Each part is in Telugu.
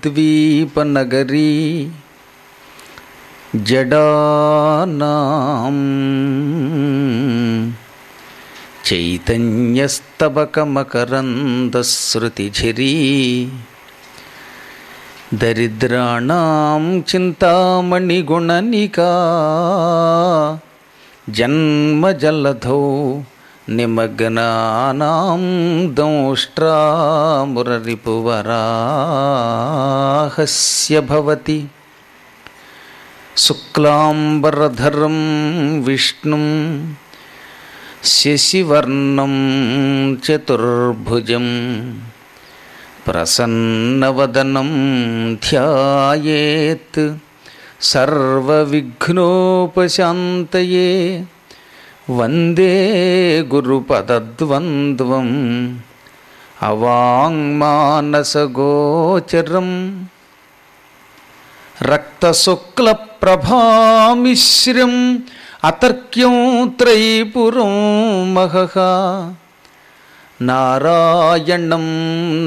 విద్యానామంతస్తిమిరమిహిరద్వీపనగరీ జడానాం చైతన్యస్తబకమకరందశ్రుతిఝరీ దరిద్రాణం చింతామణిగుణనికా జన్మజలధౌ నిమగ్నానాం దంష్ట్రామురరిపువరాహస్య భవతి. శుక్లాంబరధరం విష్ణుం శశివర్ణం చతుర్భుజం. प्रसन्नवदनं ध्यायेत्। सर्वविघ्नोपशान्तये वन्दे गुरुपदद्वन्द्वम्। अवाङ्मानसगोचरम्। रक्तशुक्लप्रभामिश्रम्। अतर्क्यं त्रयीपुरो महः नारायणं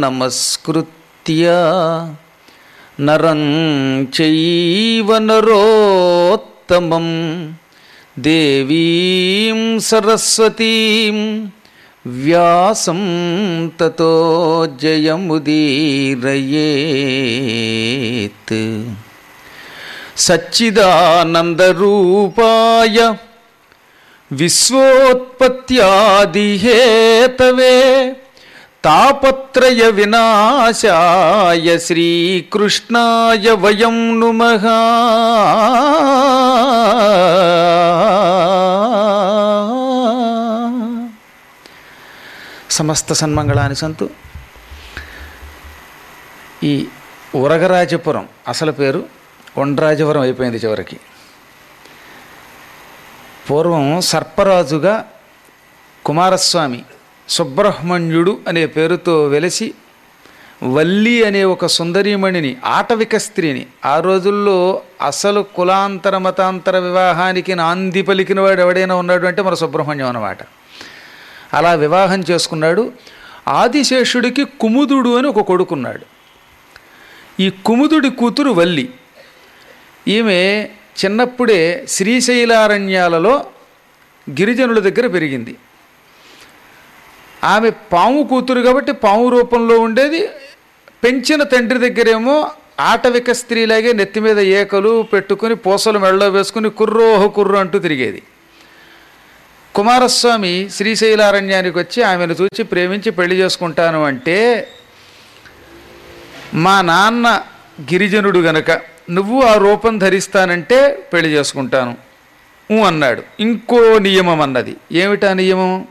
नमस्कृत्य नरं चैव नरोत्तमं देवीं सरस्वतीं व्यासं ततो जयमुदीरयेत् सच्चिदानन्दरूपाय విశ్వోత్పత్యాదిహేతవే తాపత్రయ వినాశాయ శ్రీకృష్ణాయ వయం నుమ. సమస్త సన్మంగళాన్ని సంతు. ఈ ఉరగరాజపురం అసలు పేరు ఒండ్రాజవరం అయిపోయింది చివరికి. పూర్వం సర్పరాజుగా కుమారస్వామి సుబ్రహ్మణ్యుడు అనే పేరుతో వెలసి వల్లి అనే ఒక సుందరీమణిని ఆటవిక స్త్రీని ఆ రోజుల్లో అసలు కులాంతర మతాంతర వివాహానికి నాంది పలికిన వాడు ఎవడైనా ఉన్నాడు అంటే మన సుబ్రహ్మణ్యం అన్నమాట. అలా వివాహం చేసుకున్నాడు. ఆదిశేషుడికి కుముదుడు అని ఒక కొడుకున్నాడు. ఈ కుముదుడి కూతురు వల్లి. ఈమె చిన్నప్పుడే శ్రీశైలారణ్యాలలో గిరిజనుల దగ్గర పెరిగింది. ఆమె పాము కూతురు కాబట్టి పాము రూపంలో ఉండేది. పెంచిన తండ్రి దగ్గరేమో ఆటవిక స్త్రీలాగే నెత్తి మీద ఏకలు పెట్టుకుని పూసలు మెడలో వేసుకుని కుర్రోహ కుర్రు అంటూ తిరిగేది. కుమారస్వామి శ్రీశైలారణ్యానికి వచ్చి ఆమెను చూచి ప్రేమించి పెళ్ళి చేసుకుంటాను అంటే మా నాన్న గిరిజనుడు గనక నువ్వు ఆ రూపం ధరిస్తానంటే పెళ్ళి చేసుకుంటాను. అన్నాడు. ఇంకో నియమం అన్నది. ఏమిటా నియమం?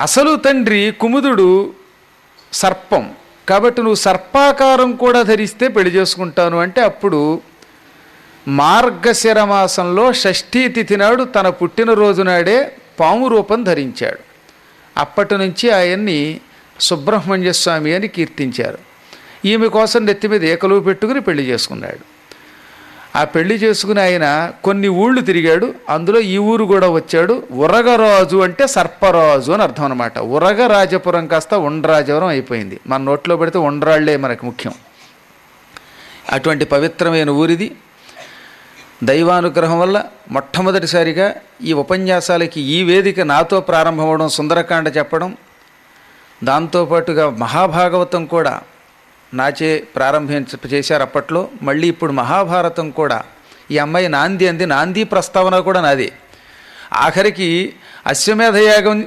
అసలు తండ్రి కుముదుడు సర్పం. కాబట్టి నువ్వు సర్పాకారం కూడా ధరిస్తే పెళ్ళి చేసుకుంటాను అంటే అప్పుడు మార్గశిర మాసంలో షష్ఠీ తిథి నాడు తన పుట్టినరోజు నాడే పాము రూపం ధరించాడు. అప్పటి నుంచి ఆయన్ని సుబ్రహ్మణ్య స్వామి అని కీర్తించారు. ఈమె కోసం నెత్తి మీద ఏకలు పెట్టుకుని పెళ్ళి చేసుకున్నాడు. ఆ పెళ్ళి చేసుకుని ఆయన కొన్ని ఊళ్ళు తిరిగాడు. అందులో ఈ ఊరు కూడా వచ్చాడు. ఉరగరాజు అంటే సర్పరాజు అని అర్థం అనమాట ఉరగరాజపురం కాస్త ఉండరాజపురం అయిపోయింది. మన నోట్లో పెడితే ఉండరాళ్ళే మనకు ముఖ్యం. అటువంటి పవిత్రమైన ఊరిది. దైవానుగ్రహం వల్ల మొట్టమొదటిసారిగా ఈ ఉపన్యాసాలకి ఈ వేదిక నాతో ప్రారంభమవడం సుందరకాండ చెప్పడం దాంతోపాటుగా మహాభాగవతం కూడా నాచే ప్రారంభించ చేశారు అప్పట్లో. మళ్ళీ ఇప్పుడు మహాభారతం కూడా. ఈ అమ్మాయి నాంది అంది. నాంది ప్రస్తావన కూడా నాదే. ఆఖరికి అశ్వమేధయాగం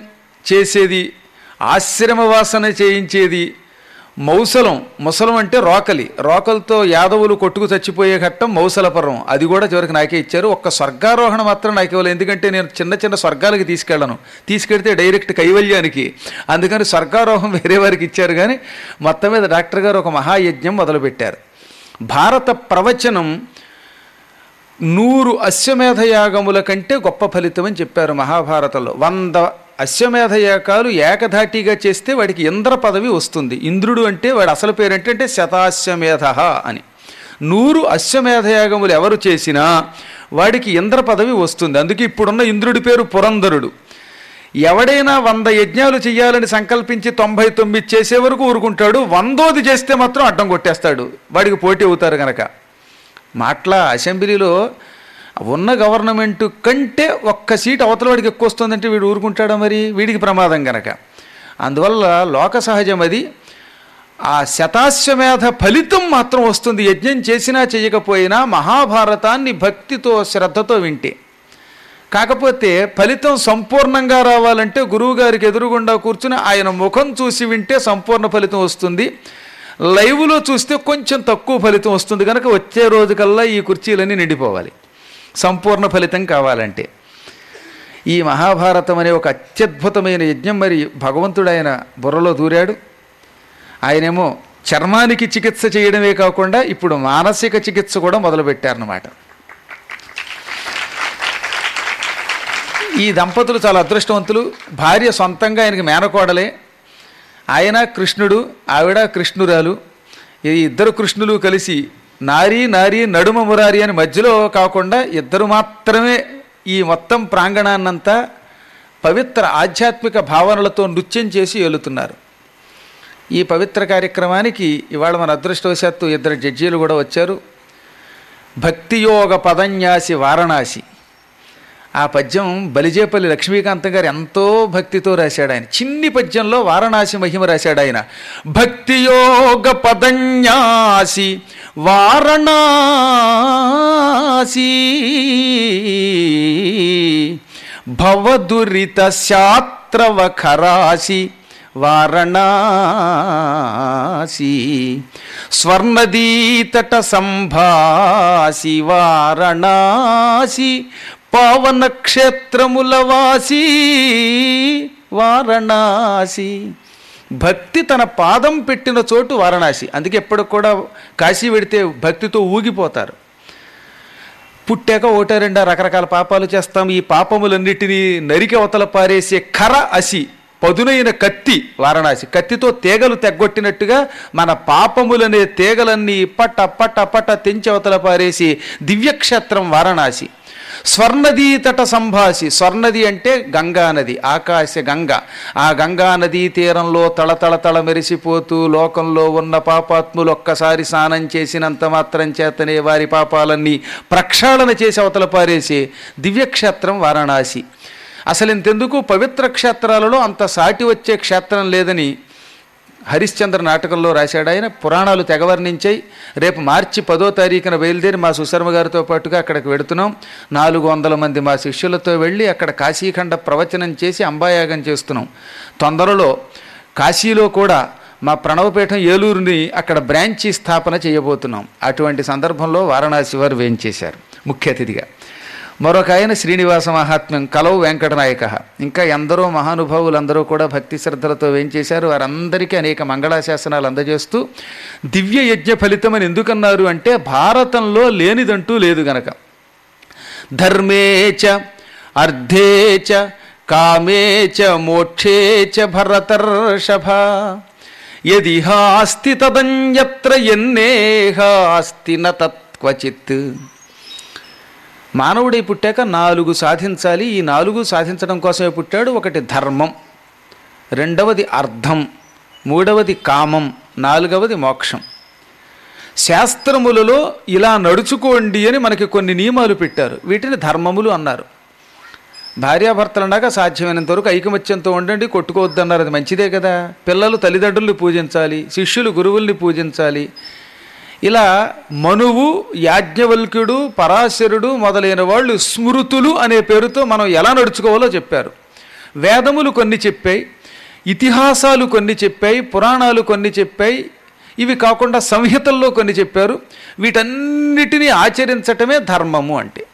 చేసేది ఆశ్రమవాసన చేయించేది మౌసలం ముసలం అంటే రోకలి. రోకలతో యాదవులు కొట్టుకు చచ్చిపోయే ఘట్టం మౌసలపురం అది కూడా చివరికి నాకే ఇచ్చారు. ఒక్క స్వర్గారోహణ మాత్రం నాకు ఇవ్వలేదు. ఎందుకంటే నేను చిన్న చిన్న స్వర్గాలకి తీసుకెళ్ళను. తీసుకెడితే డైరెక్ట్ కైవల్యానికి. అందుకని స్వర్గారోహం వేరే వారికి ఇచ్చారు కానీ మొత్తం మీద డాక్టర్ గారు ఒక మహాయజ్ఞం మొదలుపెట్టారు. భారత ప్రవచనం నూరు అశ్వమేధ యాగముల కంటే గొప్ప ఫలితం అని చెప్పారు మహాభారతంలో. వంద అశ్వమేధ యాగాలు ఏకధాటిగా చేస్తే వాడికి ఇంద్ర పదవి వస్తుంది. ఇంద్రుడు అంటే వాడు అసలు పేరు ఏంటంటే శతాశ్వమేధ అని. నూరు అశ్వమేధయాగములు ఎవరు చేసినా వాడికి ఇంద్ర పదవి వస్తుంది. అందుకే ఇప్పుడున్న ఇంద్రుడి పేరు పురంధరుడు. ఎవడైనా వంద యజ్ఞాలు చేయాలని సంకల్పించి తొంభై తొమ్మిది చేసే వరకు ఊరుకుంటాడు. వందోది చేస్తే మాత్రం అడ్డం కొట్టేస్తాడు. వాడికి పోటీ అవుతారు కనుక మాట్లా అసెంబ్లీలో ఉన్న గవర్నమెంట్ కంటే ఒక్క సీట్ అవతల వాడికి ఎక్కువ వస్తుందంటే వీడు ఊరుకుంటాడా మరి? వీడికి ప్రమాదం గనక. అందువల్ల లోక సహజం అది ఆ శతాశ్వమేధ ఫలితం మాత్రం వస్తుంది. యజ్ఞం చేసినా చేయకపోయినా మహాభారతాన్ని భక్తితో శ్రద్ధతో వింటే. కాకపోతే ఫలితం సంపూర్ణంగా రావాలంటే గురువుగారికి ఎదురుగుండా కూర్చుని ఆయన ముఖం చూసి వింటే సంపూర్ణ ఫలితం వస్తుంది. లైవ్లో చూస్తే కొంచెం తక్కువ ఫలితం వస్తుంది. కనుక వచ్చే రోజుకల్లా ఈ కుర్చీలన్నీ నిండిపోవాలి. సంపూర్ణ ఫలితం కావాలంటే. ఈ మహాభారతం అనే ఒక అత్యద్భుతమైన యజ్ఞం మరి భగవంతుడు ఆయన బుర్రలో దూరాడు. ఆయనేమో చర్మానికి చికిత్స చేయడమే కాకుండా ఇప్పుడు మానసిక చికిత్స కూడా మొదలుపెట్టారన్నమాట. ఈ దంపతులు చాలా అదృష్టవంతులు. భార్య సొంతంగా ఆయనకి మేనకోడలే. ఆయన కృష్ణుడు ఆవిడ కృష్ణురాలు. ఈ ఇద్దరు కృష్ణులు కలిసి నారీ నారీ నడుమ మురారి అని మధ్యలో కాకుండా ఇద్దరు మాత్రమే ఈ మొత్తం ప్రాంగణాన్నంతా పవిత్ర ఆధ్యాత్మిక భావనలతో నృత్యం చేసి ఏలుతున్నారు. ఈ పవిత్ర కార్యక్రమానికి ఇవాళ మన అదృష్టవశాత్తు ఇద్దరు జడ్జీలు కూడా వచ్చారు. భక్తియోగ పదన్యాసి వారణాసి. ఆ పద్యం బలిజేపల్లి లక్ష్మీకాంత గారు ఎంతో భక్తితో రాశాడు ఆయన. చిన్ని పద్యంలో వారణాసి మహిమ రాశాడు ఆయన. భక్తియోగ పదన్యాసి వారణాసి భవదురిత శాత్రవఖరాసి వారణాసి స్వర్ణదీతట సంభాసి వారణాసి పావన క్షేత్రముల వాసి వారణాసి. భక్తి తన పాదం పెట్టిన చోటు వారణాసి. అందుకే ఎప్పుడు కూడా కాశీ వెడితే భక్తితో ఊగిపోతారు. పుట్టాక ఒకటో రెండో రకరకాల పాపాలు చేస్తాం. ఈ పాపములన్నిటినీ నరికి అవతల పారేసే కర అసి పదునైన కత్తి వారణాసి. కత్తితో తీగలు తెగ్గొట్టినట్టుగా మన పాపములనే తీగలన్నీ పట్ట పట్ట పట్ట తెంచి అవతల పారేసి దివ్యక్షేత్రం వారణాసి. స్వర్ణదీ తట సంభాసి స్వర్ణది అంటే గంగా నది ఆకాశ గంగ. ఆ గంగా నదీ తీరంలో తళతళ తళ మెరిసిపోతూ లోకంలో ఉన్న పాపాత్ములు ఒక్కసారి స్నానం చేసినంత మాత్రం చేతనే వారి పాపాలన్నీ ప్రక్షాళన చేసి అవతల పారేసి దివ్యక్షేత్రం వారణాసి. అసలు ఇంతెందుకు? పవిత్ర క్షేత్రాలలో అంత సాటి వచ్చే క్షేత్రం లేదని హరిశ్చంద్ర నాటకంలో రాశాడు ఆయన పురాణాలు తెగవర్ణించాయి. రేపు మార్చి పదో తారీఖున బయలుదేరి మా సుశర్మ గారితో పాటుగా అక్కడికి వెడుతున్నాం. నాలుగు వందల మంది మా శిష్యులతో వెళ్ళి అక్కడ కాశీఖండ ప్రవచనం చేసి అంబాయాగం చేస్తున్నాం. తొందరలో కాశీలో కూడా మా ప్రణవపీఠం ఏలూరుని అక్కడ బ్రాంచి స్థాపన చేయబోతున్నాం. అటువంటి సందర్భంలో వారణాసి వారు వేయించేశారు ముఖ్య అతిథిగా. మరొక ఆయన శ్రీనివాస మహాత్మ్యం కలవు వెంకటనాయక. ఇంకా ఎందరో మహానుభావులందరూ కూడా భక్తి శ్రద్ధలతో వేయించేశారు వారందరికీ అనేక మంగళాశాసనాలు అందజేస్తూ దివ్య యజ్ఞ ఫలితం అని ఎందుకన్నారు అంటే భారతంలో లేనిదంటూ లేదు గనక. ధర్మేచ అర్ధేచ కామేచ మోక్షేచ భరతర్షభ. యదిహాస్తి తదన్యత్ర ఎన్నేహాస్తి న తత్క్వచిత్. మానవుడై పుట్టాక నాలుగు సాధించాలి. ఈ నాలుగు సాధించడం కోసమే పుట్టాడు ఒకటి ధర్మం రెండవది అర్థం మూడవది కామం నాలుగవది మోక్షం. శాస్త్రములలో ఇలా నడుచుకోండి అని మనకి కొన్ని నియమాలు పెట్టారు. వీటిని ధర్మములు అన్నారు. భార్యాభర్తలన్నాక సాధ్యమైనంత వరకు ఐకమత్యంతో ఉండండి కొట్టుకోవద్దన్నారు. అది మంచిదే కదా. పిల్లలు తల్లిదండ్రుల్ని పూజించాలి శిష్యులు గురువుల్ని పూజించాలి ఇలా మనువు యాజ్ఞవల్క్యుడు పరాశరుడు మొదలైన వాళ్ళు స్మృతులు అనే పేరుతో మనం ఎలా నడుచుకోవాలో చెప్పారు. వేదములు కొన్ని చెప్పాయి ఇతిహాసాలు కొన్ని చెప్పాయి పురాణాలు కొన్ని చెప్పాయి ఇవి కాకుండా సంహితల్లో కొన్ని చెప్పారు. వీటన్నిటినీ ఆచరించటమే ధర్మము అంటే.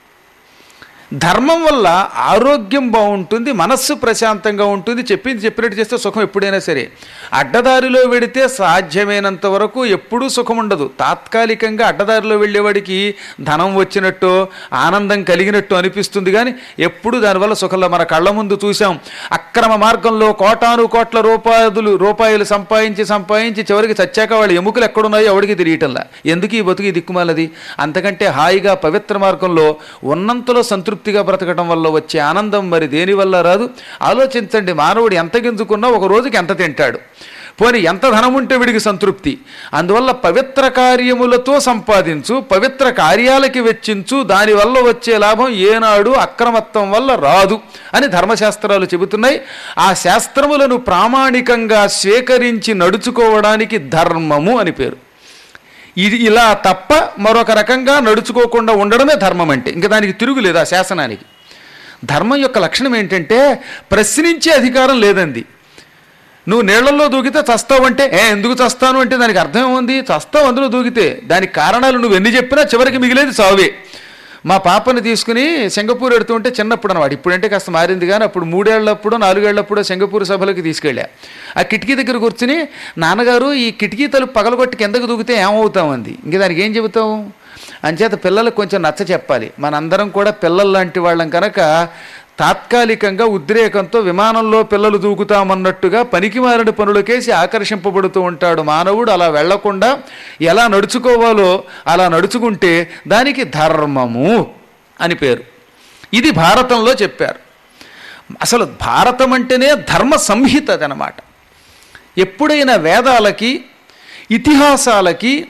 ధర్మం వల్ల ఆరోగ్యం బాగుంటుంది మనస్సు ప్రశాంతంగా ఉంటుంది చెప్పింది చెప్పినట్టు చేస్తే సుఖం ఎప్పుడైనా సరే. అడ్డదారిలో వెడితే సాధ్యమైనంత వరకు ఎప్పుడూ సుఖం ఉండదు. తాత్కాలికంగా అడ్డదారిలో వెళ్ళేవాడికి ధనం వచ్చినట్టు ఆనందం కలిగినట్టు అనిపిస్తుంది కానీ ఎప్పుడు దానివల్ల సుఖంలో మన కళ్ళ ముందు చూసాం అక్రమ మార్గంలో కోటాను కోట్ల రూపాయలు రూపాయలు సంపాదించి సంపాదించి చివరికి చచ్చాక వాళ్ళ ఎముకలు ఎక్కడున్నాయో ఎవడికి తెలియటంలా? ఎందుకు ఈ బతుకు ఈ దిక్కుమాలది? అంతకంటే హాయిగా పవిత్ర మార్గంలో ఉన్నంతలో సంతృప్తి వృత్తిగా బ్రతకడం వల్ల వచ్చే ఆనందం మరి దేనివల్ల రాదు? ఆలోచించండి మానవుడు ఎంత గింజుకున్నా ఒక రోజుకి ఎంత తింటాడు? పోనీ ఎంత ధనం ఉంటే వీడికి సంతృప్తి? అందువల్ల పవిత్ర కార్యములతో సంపాదించు పవిత్ర కార్యాలకి వెచ్చించు దానివల్ల వచ్చే లాభం ఏనాడు అక్రమత్వం వల్ల రాదు అని ధర్మశాస్త్రాలు చెబుతున్నాయి. ఆ శాస్త్రములను ప్రామాణికంగా స్వీకరించి నడుచుకోవడానికి ధర్మము అని పేరు. ఇది ఇలా తప్ప మరొక రకంగా నడుచుకోకుండా ఉండడమే ధర్మం అంటే. ఇంకా దానికి తిరుగులేదు ఆ శాసనానికి. ధర్మం యొక్క లక్షణం ఏంటంటే ప్రశ్నించే అధికారం లేదండి నువ్వు నీళ్ళలో దూకితే చస్తావంటే ఏ ఎందుకు చస్తాను అంటే దానికి అర్థం ఏముంది? చస్తావు అందులో దూకితే దానికి కారణాలు నువ్వు ఎన్ని చెప్పినా చివరికి మిగిలేదు చావే. మా పాపని తీసుకుని సింగపూర్ ఎడుతుంటే చిన్నప్పుడు అనమాట ఇప్పుడంటే కాస్త మారింది కానీ అప్పుడు మూడేళ్ళప్పుడు నాలుగేళ్ళప్పుడు సింగపూర్ సభలకు తీసుకెళ్ళా. ఆ కిటికీ దగ్గర కూర్చుని నాన్నగారు ఈ కిటికీ తలుపు పగలగొట్టి కిందకు దూకితే ఏమవుతామంది? ఇంక దానికి ఏం చెబుతావు? అంచేత పిల్లలకు కొంచెం నచ్చ చెప్పాలి. మనందరం కూడా పిల్లల్లాంటి వాళ్ళం కనుక తాత్కాలికంగా ఉద్రేకంతో విమానంలో పిల్లలు దూకుతామన్నట్టుగా పనికిమారిన పనులకేసి ఆకర్షింపబడుతూ ఉంటాడు మానవుడు. అలా వెళ్ళకుండా ఎలా నడుచుకోవాలో అలా నడుచుకుంటే దానికి ధర్మము అని పేరు. ఇది భారతంలో చెప్పారు. అసలు భారతం అంటేనే ధర్మ సంహిత అనమాట ఎప్పుడైనా వేదాలకి ఇతిహాసాలకి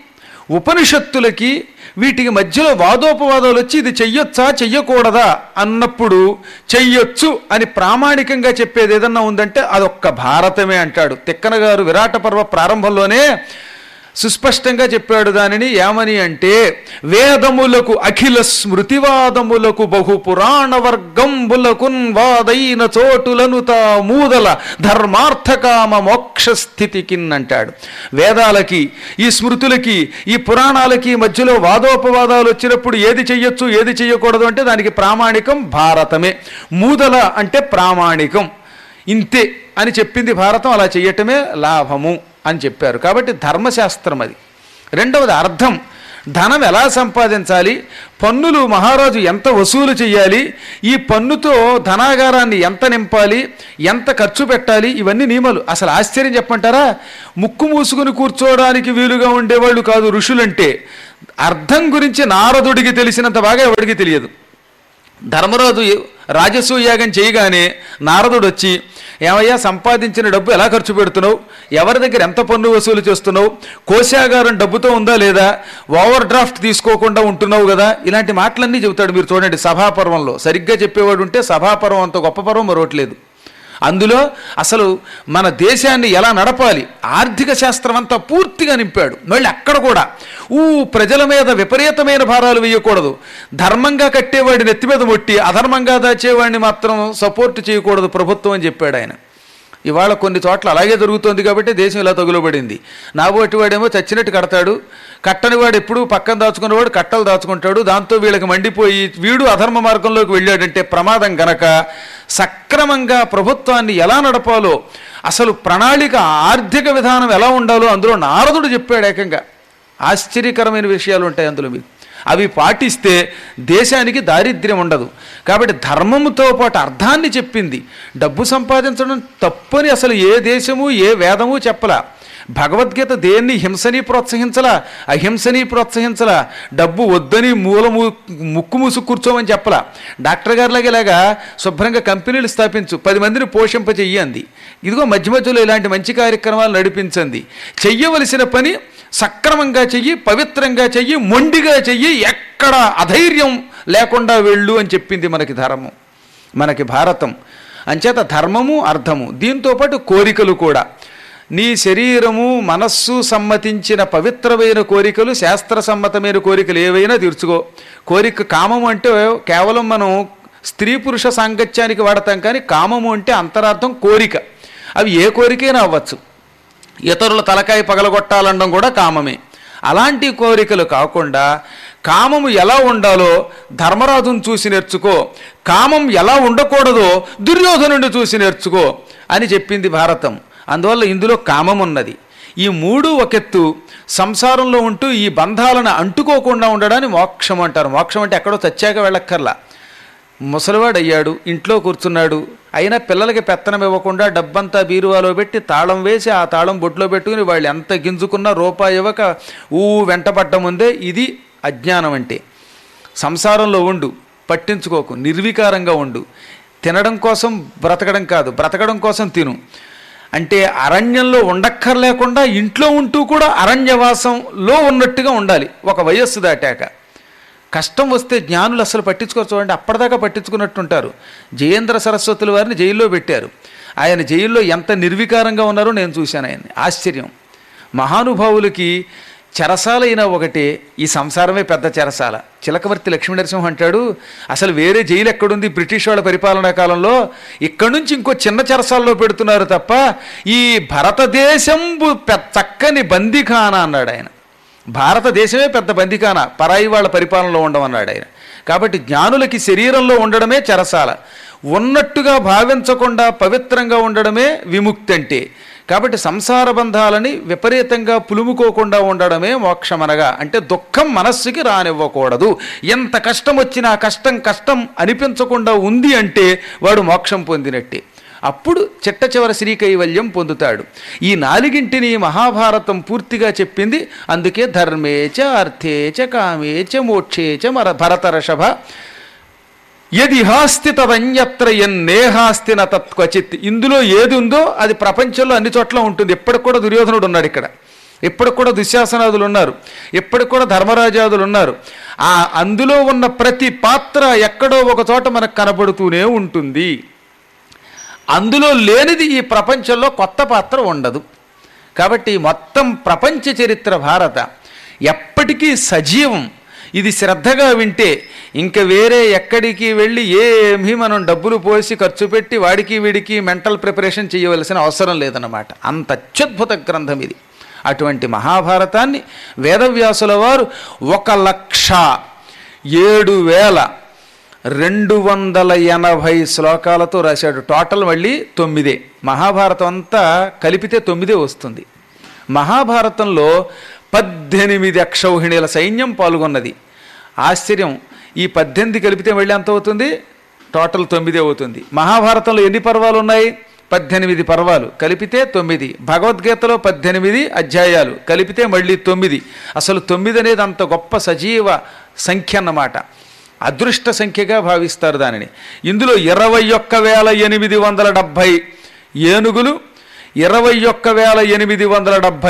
ఉపనిషత్తులకి వీటికి మధ్యలో వాదోపవాదాలు వచ్చి ఇది చెయ్యొచ్చా చెయ్యకూడదా అన్నప్పుడు చెయ్యొచ్చు అని ప్రామాణికంగా చెప్పేది ఏదన్నా ఉందంటే అదొక్క భారతమే అంటాడు. తిక్కన గారు విరాట పర్వ ప్రారంభంలోనే సుస్పష్టంగా చెప్పాడు దానిని ఏమని అంటే వేదములకు అఖిల స్మృతివాదములకు బహు పురాణ వర్గంబులకున్ వాదైన చోటులను తా మూదల ధర్మార్థకామ మోక్ష స్థితికిన్ అంటాడు. వేదాలకి ఈ స్మృతులకి ఈ పురాణాలకి మధ్యలో వాదోపవాదాలు వచ్చినప్పుడు ఏది చెయ్యొచ్చు ఏది చెయ్యకూడదు అంటే దానికి ప్రామాణికం భారతమే. మూదల అంటే ప్రామాణికం. ఇంతే అని చెప్పింది భారతం అలా చెయ్యటమే లాభము. అని చెప్పారు. కాబట్టి ధర్మశాస్త్రం అది. రెండవది అర్థం. ధనం ఎలా సంపాదించాలి? పన్నులు మహారాజు ఎంత వసూలు చేయాలి ఈ పన్నుతో ధనాగారాన్ని ఎంత నింపాలి? ఎంత ఖర్చు పెట్టాలి? ఇవన్నీ నియమాలు. అసలు ఆశ్చర్యం చెప్పంటారా ముక్కు మూసుకుని కూర్చోవడానికి వీలుగా ఉండేవాళ్ళు కాదు ఋషులంటే. అర్థం గురించి నారదుడికి తెలిసినంత బాగా ఎవడికి తెలియదు. ధర్మరాజు రాజసూయాగం చేయగానే నారదుడు వచ్చి ఏమయ్యా సంపాదించిన డబ్బు ఎలా ఖర్చు పెడుతున్నావు? ఎవరి దగ్గర ఎంత పన్ను వసూలు చేస్తున్నావు? కోశాగారం డబ్బుతో ఉందా లేదా? ఓవర్ డ్రాఫ్ట్ తీసుకోకుండా ఉంటున్నావు కదా? ఇలాంటి మాటలన్నీ చెబుతాడు మీరు చూడండి సభాపర్వంలో. సరిగ్గా చెప్పేవాడు ఉంటే సభాపర్వం అంత గొప్ప పర్వం మరొకట్లేదు అందులో అసలు మన దేశాన్ని ఎలా నడపాలి? ఆర్థిక శాస్త్రం అంతా పూర్తిగా నింపాడు. మళ్ళీ అక్కడ కూడా. ఊ ప్రజల మీద విపరీతమైన భారాలు వేయకూడదు. ధర్మంగా కట్టేవాడిని నెత్తి మీద మొట్టి అధర్మంగా దాచేవాడిని మాత్రం సపోర్ట్ చేయకూడదు ప్రభుత్వం అని చెప్పాడు ఆయన. ఇవాళ కొన్ని చోట్ల అలాగే జరుగుతోంది కాబట్టి దేశం ఇలా తగులబడింది. నాబోటివాడేమో చచ్చినట్టు కడతాడు. కట్టని వాడు ఎప్పుడు పక్కన దాచుకున్నవాడు కట్టలు దాచుకుంటాడు. దాంతో వీళ్ళకి మండిపోయి వీడు అధర్మ మార్గంలోకి వెళ్ళాడంటే ప్రమాదం గనక సక్రమంగా ప్రభుత్వాన్ని ఎలా నడపాలో అసలు ప్రణాళిక ఆర్థిక విధానం ఎలా ఉండాలో అందులో నారదుడు చెప్పాడు ఏకంగా. ఆశ్చర్యకరమైన విషయాలు ఉంటాయి అందులో మీకు. అవి పాటిస్తే దేశానికి దారిద్ర్యం ఉండదు. కాబట్టి ధర్మముతో పాటు అర్థాన్ని చెప్పింది. డబ్బు సంపాదించడం తప్పని అసలు ఏ దేశము ఏ వేదము చెప్పలా. భగవద్గీత దేన్ని హింసని ప్రోత్సహించలా అహింసని ప్రోత్సహించలా డబ్బు వద్దని మూలము ముక్కు మూసు కూర్చోమని చెప్పలా. డాక్టర్ గారిలాగా ఇలాగా శుభ్రంగా కంపెనీలు స్థాపించు పది మందిని పోషింపచెయ్యి ఇదిగో మధ్య మధ్యలో ఇలాంటి మంచి కార్యక్రమాలు నడిపించండి చెయ్యవలసిన పని సక్రమంగా చెయ్యి పవిత్రంగా చెయ్యి మొండిగా చెయ్యి ఎక్కడ అధైర్యం లేకుండా వెళ్ళు అని చెప్పింది మనకి ధర్మం మనకి భారతం. అంచేత ధర్మము అర్థము దీంతో పాటు కోరికలు కూడా. నీ శరీరము మనస్సు సమ్మతించిన పవిత్రమైన కోరికలు శాస్త్ర సమ్మతమైన కోరికలు ఏవైనా తీర్చుకో. కోరిక కామము అంటే కేవలం మనం స్త్రీ పురుష సాంగత్యానికి వాడతాం కానీ కామము అంటే అంతరార్థం కోరిక. అవి ఏ కోరికైనా అవ్వచ్చు. ఇతరుల తలకాయ పగలగొట్టాలనడం కూడా కామమే. అలాంటి కోరికలు కాకుండా కామము ఎలా ఉండాలో ధర్మరాజును చూసి నేర్చుకో కామం ఎలా ఉండకూడదో దుర్యోధనుడిని చూసి నేర్చుకో అని చెప్పింది భారతం. అందువల్ల ఇందులో కామం ఉన్నది. ఈ మూడు ఒకెత్తు సంసారంలో ఉంటూ ఈ బంధాలను అంటుకోకుండా ఉండడాన్ని మోక్షం అంటారు. మోక్షం అంటే ఎక్కడో చచ్చాక వెళ్ళక్కర్లా. ముసలివాడయ్యాడు ఇంట్లో కూర్చున్నాడు. అయినా పిల్లలకి పెత్తనం ఇవ్వకుండా డబ్బంతా బీరువాలో పెట్టి తాళం వేసి ఆ తాళం బొట్లో పెట్టుకుని వాళ్ళు ఎంత గింజుకున్నా రూపాయి ఇవ్వక ఊ వెంటపడ్డ ముందే ఇది అజ్ఞానం అంటే. సంసారంలో ఉండు పట్టించుకోకు నిర్వికారంగా ఉండు. తినడం కోసం బ్రతకడం కాదు బ్రతకడం కోసం తిను. అంటే అరణ్యంలో ఉండక్కర్లేకుండా ఇంట్లో ఉంటూ కూడా అరణ్యవాసంలో ఉన్నట్టుగా ఉండాలి ఒక వయస్సు దాటాక. కష్టం వస్తే జ్ఞానులు అసలు పట్టించుకోరు చూడండి అప్పటిదాకా పట్టించుకున్నట్టుంటారు. జయేంద్ర సరస్వతుల వారిని జైల్లో పెట్టారు. ఆయన జైల్లో ఎంత నిర్వికారంగా ఉన్నారో నేను చూశాను ఆయన్ని. ఆశ్చర్యం. మహానుభావులకి చెరసాలైన ఒకటే ఈ సంసారమే పెద్ద చెరసాల. చిలకవర్తి లక్ష్మీనరసింహ అంటాడు అసలు వేరే జైలు ఎక్కడుంది? బ్రిటిష్ వాళ్ళ పరిపాలనా కాలంలో ఇక్కడి నుంచి ఇంకో చిన్న చెరసాలలో పెడుతున్నారు తప్ప ఈ భారతదేశం చక్కని బందిఖానా అన్నాడు ఆయన. భారతదేశమే పెద్ద బందికాన పరాయి వాళ్ళ పరిపాలనలో ఉండమన్నాడు ఆయన. కాబట్టి జ్ఞానులకి శరీరంలో ఉండడమే చెరసాల. ఉన్నట్టుగా భావించకుండా పవిత్రంగా ఉండడమే విముక్తి అంటే కాబట్టి సంసార బంధాలని విపరీతంగా పులుముకోకుండా ఉండడమే మోక్షమనగా. అంటే దుఃఖం మనస్సుకి రానివ్వకూడదు. ఎంత కష్టం వచ్చినా కష్టం కష్టం అనిపించకుండా ఉంది అంటే వాడు మోక్షం పొందినట్టే. అప్పుడు చిట్ట చివర శ్రీకైవల్యం పొందుతాడు. ఈ నాలుగింటిని మహాభారతం పూర్తిగా చెప్పింది అందుకే ధర్మేచ అర్థేచ కామేచ మోక్షేచ మర భరతరషభ యదిహాస్తి తదన్యత్ర ఎన్నేహాస్తి న తత్వచిత్ ఇందులో ఏది ఉందో అది ప్రపంచంలో అన్ని చోట్ల ఉంటుంది. ఎప్పటికి కూడా దుర్యోధనుడు ఉన్నాడు ఇక్కడ. ఇప్పటికి కూడా దుశ్శాసనాదులు ఉన్నారు. ఇప్పటికి కూడా ధర్మరాజాదులు ఉన్నారు. ఆ అందులో ఉన్న ప్రతి పాత్ర ఎక్కడో ఒక చోట మనకు కనబడుతూనే ఉంటుంది. అందులో లేనిది ఈ ప్రపంచంలో కొత్త పాత్ర ఉండదు. కాబట్టి మొత్తం ప్రపంచ చరిత్ర భారత ఎప్పటికీ సజీవం. ఇది శ్రద్ధగా వింటే ఇంక వేరే ఎక్కడికి వెళ్ళి ఏమీ మనం డబ్బులు పోసి ఖర్చు పెట్టి వాడికి వీడికి మెంటల్ ప్రిపరేషన్ చేయవలసిన అవసరం లేదన్నమాట. అంత అత్యద్భుత గ్రంథం ఇది. అటువంటి మహాభారతాన్ని వేదవ్యాసుల వారు ఒక లక్ష ఏడు వేల రెండు వందల ఎనభై శ్లోకాలతో రాశాడు. టోటల్ మళ్ళీ తొమ్మిదే. మహాభారతం అంతా కలిపితే తొమ్మిదే వస్తుంది. మహాభారతంలో పద్దెనిమిది అక్షౌహిణీల సైన్యం పాల్గొన్నది. ఆశ్చర్యం. ఈ పద్దెనిమిది కలిపితే మళ్ళీ ఎంత అవుతుంది? టోటల్ తొమ్మిదే అవుతుంది. మహాభారతంలో ఎన్ని పర్వాలు ఉన్నాయి పద్దెనిమిది పర్వాలు. కలిపితే తొమ్మిది. భగవద్గీతలో పద్దెనిమిది అధ్యాయాలు. కలిపితే మళ్ళీ తొమ్మిది. అసలు తొమ్మిది అనేది అంత గొప్ప సజీవ సంఖ్య అన్నమాట. అదృష్ట సంఖ్యగా భావిస్తారు దానిని. ఇందులో ఇరవై ఒక్క వేల ఎనిమిది వందల డెబ్భై ఏనుగులు ఇరవై ఒక్క వేల ఎనిమిది వందల డెబ్భై